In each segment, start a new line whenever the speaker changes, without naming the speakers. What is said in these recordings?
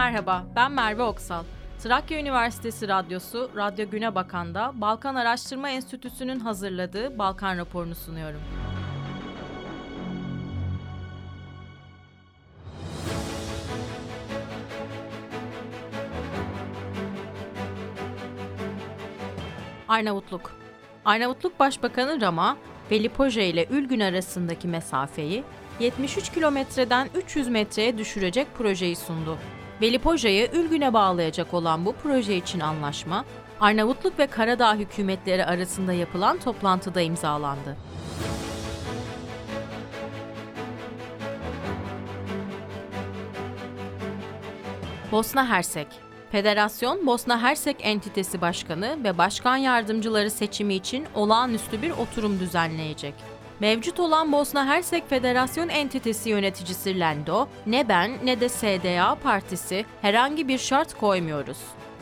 Merhaba, ben Merve Oksal. Trakya Üniversitesi Radyosu, Radyo Güne Bakan'da Balkan Araştırma Enstitüsü'nün hazırladığı Balkan raporunu sunuyorum. Arnavutluk Arnavutluk Başbakanı Rama, Velipoje ile Ülgün arasındaki mesafeyi 73 kilometreden 300 metreye düşürecek projeyi sundu. Velipoja'yı Ülgün'e bağlayacak olan bu proje için anlaşma, Arnavutluk ve Karadağ hükümetleri arasında yapılan toplantıda imzalandı. Bosna Hersek Federasyon Bosna Hersek Entitesi Başkanı ve Başkan Yardımcıları seçimi için olağanüstü bir oturum düzenleyecek. Mevcut olan Bosna Hersek Federasyon Entitesi yöneticisi Lendo, ne ben ne de SDA partisi herhangi bir şart koymuyoruz.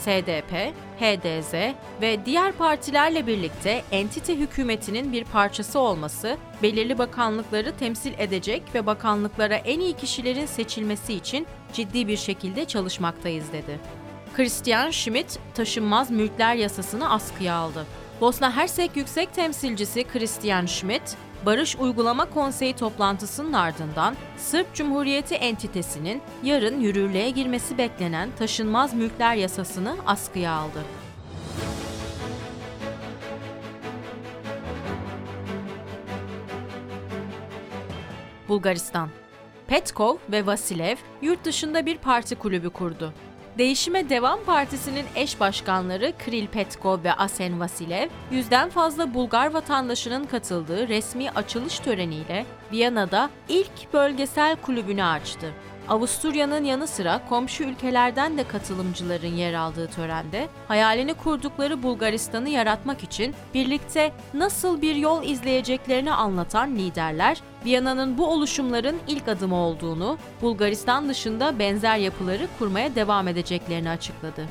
SDP, HDZ ve diğer partilerle birlikte entite hükümetinin bir parçası olması, belirli bakanlıkları temsil edecek ve bakanlıklara en iyi kişilerin seçilmesi için ciddi bir şekilde çalışmaktayız dedi. Christian Schmidt taşınmaz mülkler yasasını askıya aldı. Bosna Hersek Yüksek Temsilcisi Christian Schmidt, Barış Uygulama Konseyi toplantısının ardından Sırp Cumhuriyeti entitesinin yarın yürürlüğe girmesi beklenen taşınmaz mülkler yasasını askıya aldı. Bulgaristan Petkov ve Vasilev yurt dışında bir parti kulübü kurdu. Değişime Devam Partisi'nin eş başkanları Kril Petkov ve Asen Vasilev, yüzden fazla Bulgar vatandaşının katıldığı resmi açılış töreniyle Viyana'da ilk bölgesel kulübünü açtı. Avusturya'nın yanı sıra komşu ülkelerden de katılımcıların yer aldığı törende hayalini kurdukları Bulgaristan'ı yaratmak için birlikte nasıl bir yol izleyeceklerini anlatan liderler, Viyana'nın bu oluşumların ilk adımı olduğunu, Bulgaristan dışında benzer yapıları kurmaya devam edeceklerini açıkladı.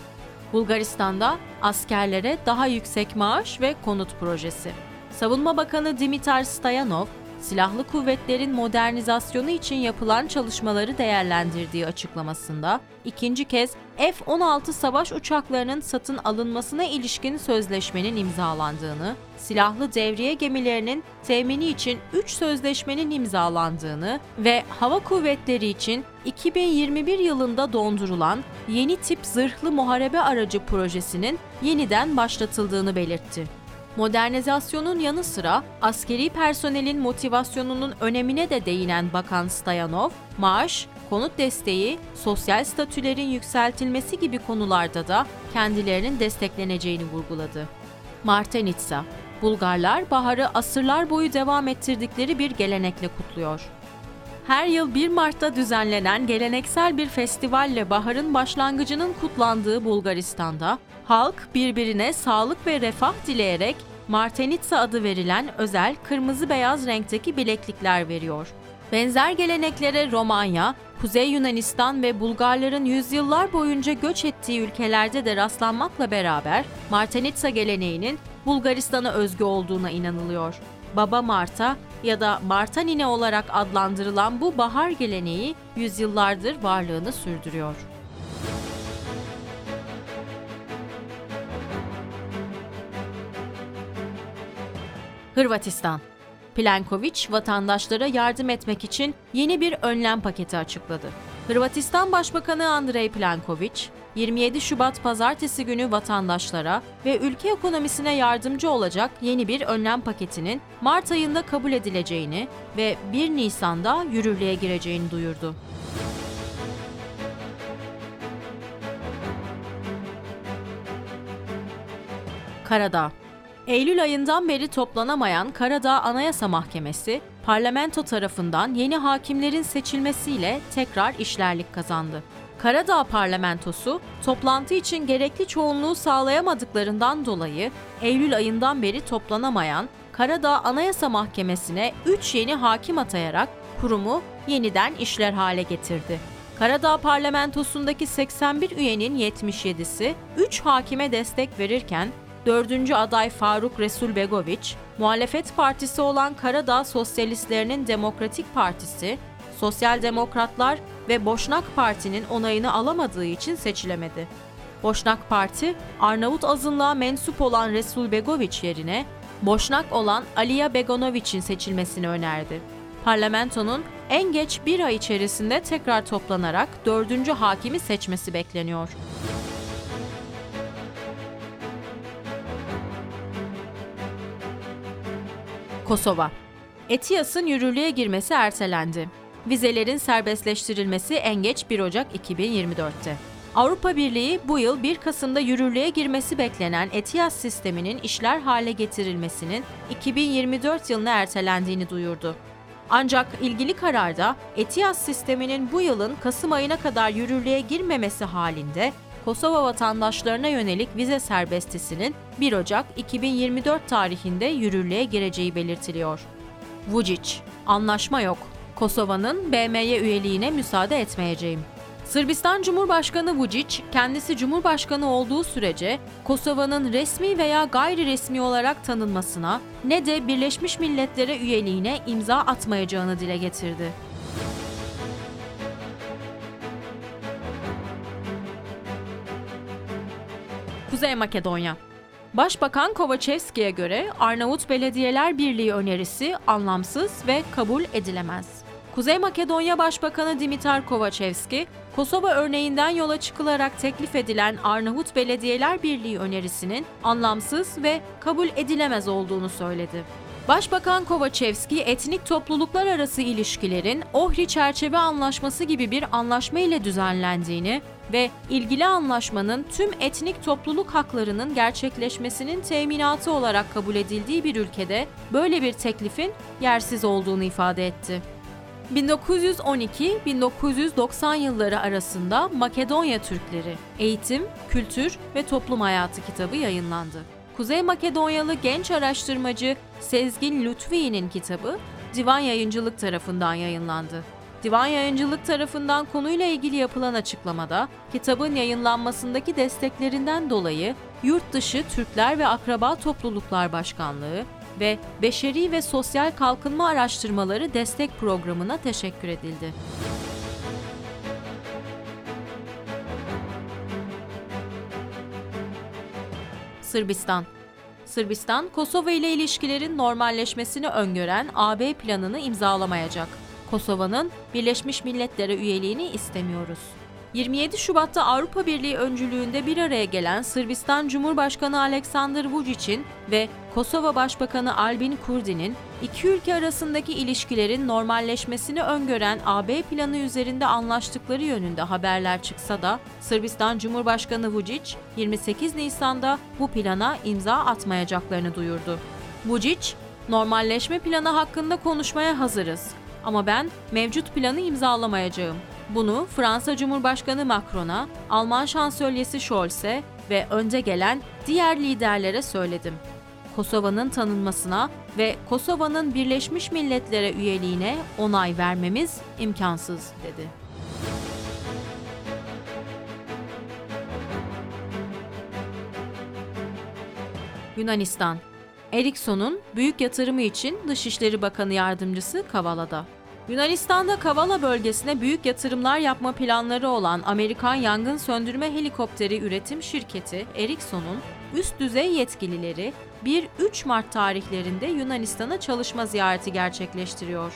Bulgaristan'da askerlere daha yüksek maaş ve konut projesi. Savunma Bakanı Dimitar Stoyanov, silahlı kuvvetlerin modernizasyonu için yapılan çalışmaları değerlendirdiği açıklamasında ikinci kez F-16 savaş uçaklarının satın alınmasına ilişkin sözleşmenin imzalandığını, silahlı devriye gemilerinin temini için 3 sözleşmenin imzalandığını ve hava kuvvetleri için 2021 yılında dondurulan yeni tip zırhlı muharebe aracı projesinin yeniden başlatıldığını belirtti. Modernizasyonun yanı sıra askeri personelin motivasyonunun önemine de değinen Bakan Stoyanov, maaş, konut desteği, sosyal statülerin yükseltilmesi gibi konularda da kendilerinin destekleneceğini vurguladı. Martenitsa, Bulgarlar baharı asırlar boyu devam ettirdikleri bir gelenekle kutluyor. Her yıl 1 Mart'ta düzenlenen geleneksel bir festivalle baharın başlangıcının kutlandığı Bulgaristan'da halk birbirine sağlık ve refah dileyerek Martenitsa adı verilen özel kırmızı beyaz renkteki bileklikler veriyor. Benzer geleneklere Romanya, Kuzey Yunanistan ve Bulgarların yüzyıllar boyunca göç ettiği ülkelerde de rastlanmakla beraber Martenitsa geleneğinin Bulgaristan'a özgü olduğuna inanılıyor. Baba Marta ya da Marta Nine olarak adlandırılan bu bahar geleneği yüzyıllardır varlığını sürdürüyor. Hırvatistan Plenković vatandaşlara yardım etmek için yeni bir önlem paketi açıkladı. Hırvatistan Başbakanı Andrej Plenković, 27 Şubat pazartesi günü vatandaşlara ve ülke ekonomisine yardımcı olacak yeni bir önlem paketinin Mart ayında kabul edileceğini ve 1 Nisan'da yürürlüğe gireceğini duyurdu. Karadağ Eylül ayından beri toplanamayan Karadağ Anayasa Mahkemesi, parlamento tarafından yeni hakimlerin seçilmesiyle tekrar işlerlik kazandı. Karadağ parlamentosu toplantı için gerekli çoğunluğu sağlayamadıklarından dolayı Eylül ayından beri toplanamayan Karadağ Anayasa Mahkemesi'ne 3 yeni hakim atayarak kurumu yeniden işler hale getirdi. Karadağ parlamentosundaki 81 üyenin 77'si 3 hakime destek verirken Dördüncü aday Faruk Resul Begoviç, muhalefet partisi olan Karadağ Sosyalistlerinin Demokratik Partisi, Sosyal Demokratlar ve Boşnak Parti'nin onayını alamadığı için seçilemedi. Boşnak Parti, Arnavut azınlığa mensup olan Resul Begoviç yerine Boşnak olan Aliya Begonoviç'in seçilmesini önerdi. Parlamentonun en geç bir ay içerisinde tekrar toplanarak dördüncü hakimi seçmesi bekleniyor. Kosova ETİAS'ın yürürlüğe girmesi ertelendi. Vizelerin serbestleştirilmesi en geç 1 Ocak 2024'te. Avrupa Birliği bu yıl 1 Kasım'da yürürlüğe girmesi beklenen ETİAS sisteminin işler hale getirilmesinin 2024 yılına ertelendiğini duyurdu. Ancak ilgili kararda ETİAS sisteminin bu yılın Kasım ayına kadar yürürlüğe girmemesi halinde Kosova vatandaşlarına yönelik vize serbestisinin 1 Ocak 2024 tarihinde yürürlüğe gireceği belirtiliyor. Vučić, anlaşma yok. Kosova'nın BM'ye üyeliğine müsaade etmeyeceğim. Sırbistan Cumhurbaşkanı Vučić, kendisi Cumhurbaşkanı olduğu sürece Kosova'nın resmi veya gayri resmi olarak tanınmasına ne de Birleşmiş Milletler'e üyeliğine imza atmayacağını dile getirdi. Kuzey Makedonya Başbakan Kovačevski'ye göre Arnavut Belediyeler Birliği önerisi anlamsız ve kabul edilemez. Kuzey Makedonya Başbakanı Dimitar Kovačevski, Kosova örneğinden yola çıkılarak teklif edilen Arnavut Belediyeler Birliği önerisinin anlamsız ve kabul edilemez olduğunu söyledi. Başbakan Kovačevski, etnik topluluklar arası ilişkilerin Ohri Çerçeve Anlaşması gibi bir anlaşma ile düzenlendiğini ve ilgili anlaşmanın tüm etnik topluluk haklarının gerçekleşmesinin teminatı olarak kabul edildiği bir ülkede böyle bir teklifin yersiz olduğunu ifade etti. 1912-1990 yılları arasında Makedonya Türkleri Eğitim, Kültür ve Toplum Hayatı kitabı yayınlandı. Kuzey Makedonyalı genç araştırmacı Sezgin Lütfi'nin kitabı Divan Yayıncılık tarafından yayınlandı. Divan Yayıncılık tarafından konuyla ilgili yapılan açıklamada, kitabın yayınlanmasındaki desteklerinden dolayı Yurt Dışı Türkler ve Akraba Topluluklar Başkanlığı ve Beşeri ve Sosyal Kalkınma Araştırmaları Destek Programı'na teşekkür edildi. Sırbistan Sırbistan, Kosova ile ilişkilerin normalleşmesini öngören AB planını imzalamayacak. Kosova'nın Birleşmiş Milletler'e üyeliğini istemiyoruz. 27 Şubat'ta Avrupa Birliği öncülüğünde bir araya gelen Sırbistan Cumhurbaşkanı Aleksandar Vučić'in ve Kosova Başbakanı Albin Kurdi'nin iki ülke arasındaki ilişkilerin normalleşmesini öngören AB planı üzerinde anlaştıkları yönünde haberler çıksa da Sırbistan Cumhurbaşkanı Vučić 28 Nisan'da bu plana imza atmayacaklarını duyurdu. Vučić, normalleşme planı hakkında konuşmaya hazırız ama ben mevcut planı imzalamayacağım. Bunu Fransa Cumhurbaşkanı Macron'a, Alman Şansölyesi Scholz'e ve önde gelen diğer liderlere söyledim. Kosova'nın tanınmasına ve Kosova'nın Birleşmiş Milletler'e üyeliğine onay vermemiz imkansız dedi. Yunanistan Ericsson'un büyük yatırımı için Dışişleri Bakanı Yardımcısı Kavala'da. Yunanistan'da Kavala bölgesine büyük yatırımlar yapma planları olan Amerikan yangın söndürme helikopteri üretim şirketi Ericsson'un üst düzey yetkilileri 1-3 Mart tarihlerinde Yunanistan'a çalışma ziyareti gerçekleştiriyor.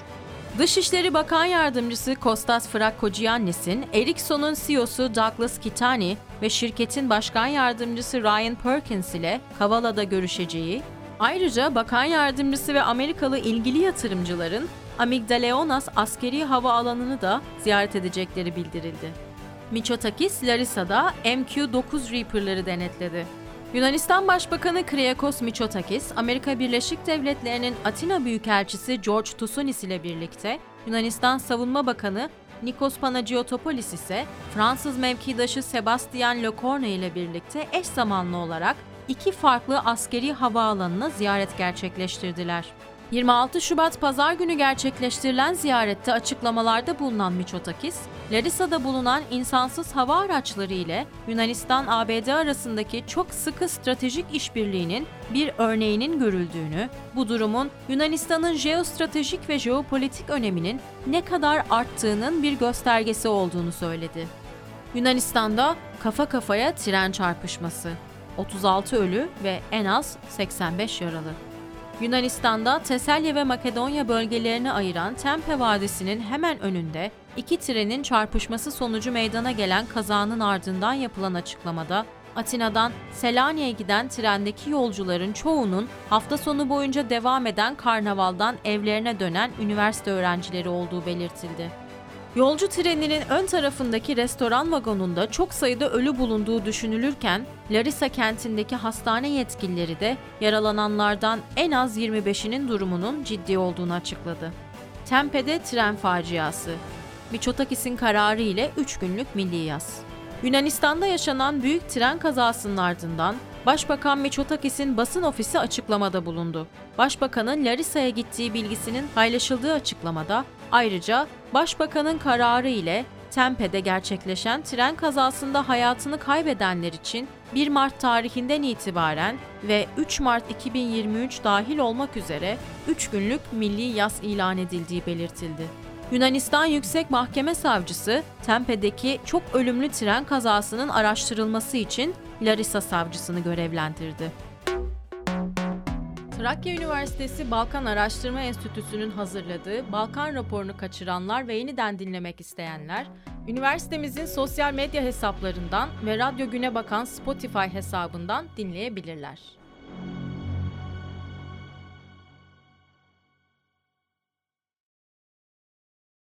Dışişleri Bakan Yardımcısı Kostas Frakkogiannis'in Ericsson'un CEO'su Douglas Kitani ve şirketin başkan yardımcısı Ryan Perkins ile Kavala'da görüşeceği, ayrıca bakan yardımcısı ve Amerikalı ilgili yatırımcıların Amigdaleonas askeri hava alanını da ziyaret edecekleri bildirildi. Mitsotakis, Larissa'da MQ-9 Reaper'ları denetledi. Yunanistan Başbakanı Kyriakos Mitsotakis, Amerika Birleşik Devletleri'nin Atina Büyükelçisi George Tusonis ile birlikte Yunanistan Savunma Bakanı Nikos Panagiotopoulos ise Fransız mevkidaşı Sebastian Lecornu ile birlikte eş zamanlı olarak iki farklı askeri havaalanına ziyaret gerçekleştirdiler. 26 Şubat pazar günü gerçekleştirilen ziyarette açıklamalarda bulunan Miçotakis, Larissa'da bulunan insansız hava araçları ile Yunanistan-ABD arasındaki çok sıkı stratejik işbirliğinin bir örneğinin görüldüğünü, bu durumun Yunanistan'ın jeostratejik ve jeopolitik öneminin ne kadar arttığının bir göstergesi olduğunu söyledi. Yunanistan'da kafa kafaya tren çarpışması, 36 ölü ve en az 85 yaralı. Yunanistan'da Teselya ve Makedonya bölgelerini ayıran Tempe Vadisi'nin hemen önünde iki trenin çarpışması sonucu meydana gelen kazanın ardından yapılan açıklamada Atina'dan Selanik'e giden trendeki yolcuların çoğunun hafta sonu boyunca devam eden karnavaldan evlerine dönen üniversite öğrencileri olduğu belirtildi. Yolcu treninin ön tarafındaki restoran vagonunda çok sayıda ölü bulunduğu düşünülürken, Larissa kentindeki hastane yetkilileri de yaralananlardan en az 25'inin durumunun ciddi olduğunu açıkladı. Tempe'de tren faciası. Miçotakis'in kararı ile 3 günlük milli yaz. Yunanistan'da yaşanan büyük tren kazasının ardından Başbakan Miçotakis'in basın ofisi açıklamada bulundu. Başbakanın Larissa'ya gittiği bilgisinin paylaşıldığı açıklamada ayrıca Başbakanın kararı ile Tempe'de gerçekleşen tren kazasında hayatını kaybedenler için 1 Mart tarihinden itibaren ve 3 Mart 2023 dahil olmak üzere 3 günlük milli yas ilan edildiği belirtildi. Yunanistan Yüksek Mahkeme Savcısı, Tempe'deki çok ölümlü tren kazasının araştırılması için Larissa Savcısını görevlendirdi. Trakya Üniversitesi Balkan Araştırma Enstitüsü'nün hazırladığı Balkan raporunu kaçıranlar ve yeniden dinlemek isteyenler, üniversitemizin sosyal medya hesaplarından ve Radyo Güne Bakan Spotify hesabından dinleyebilirler.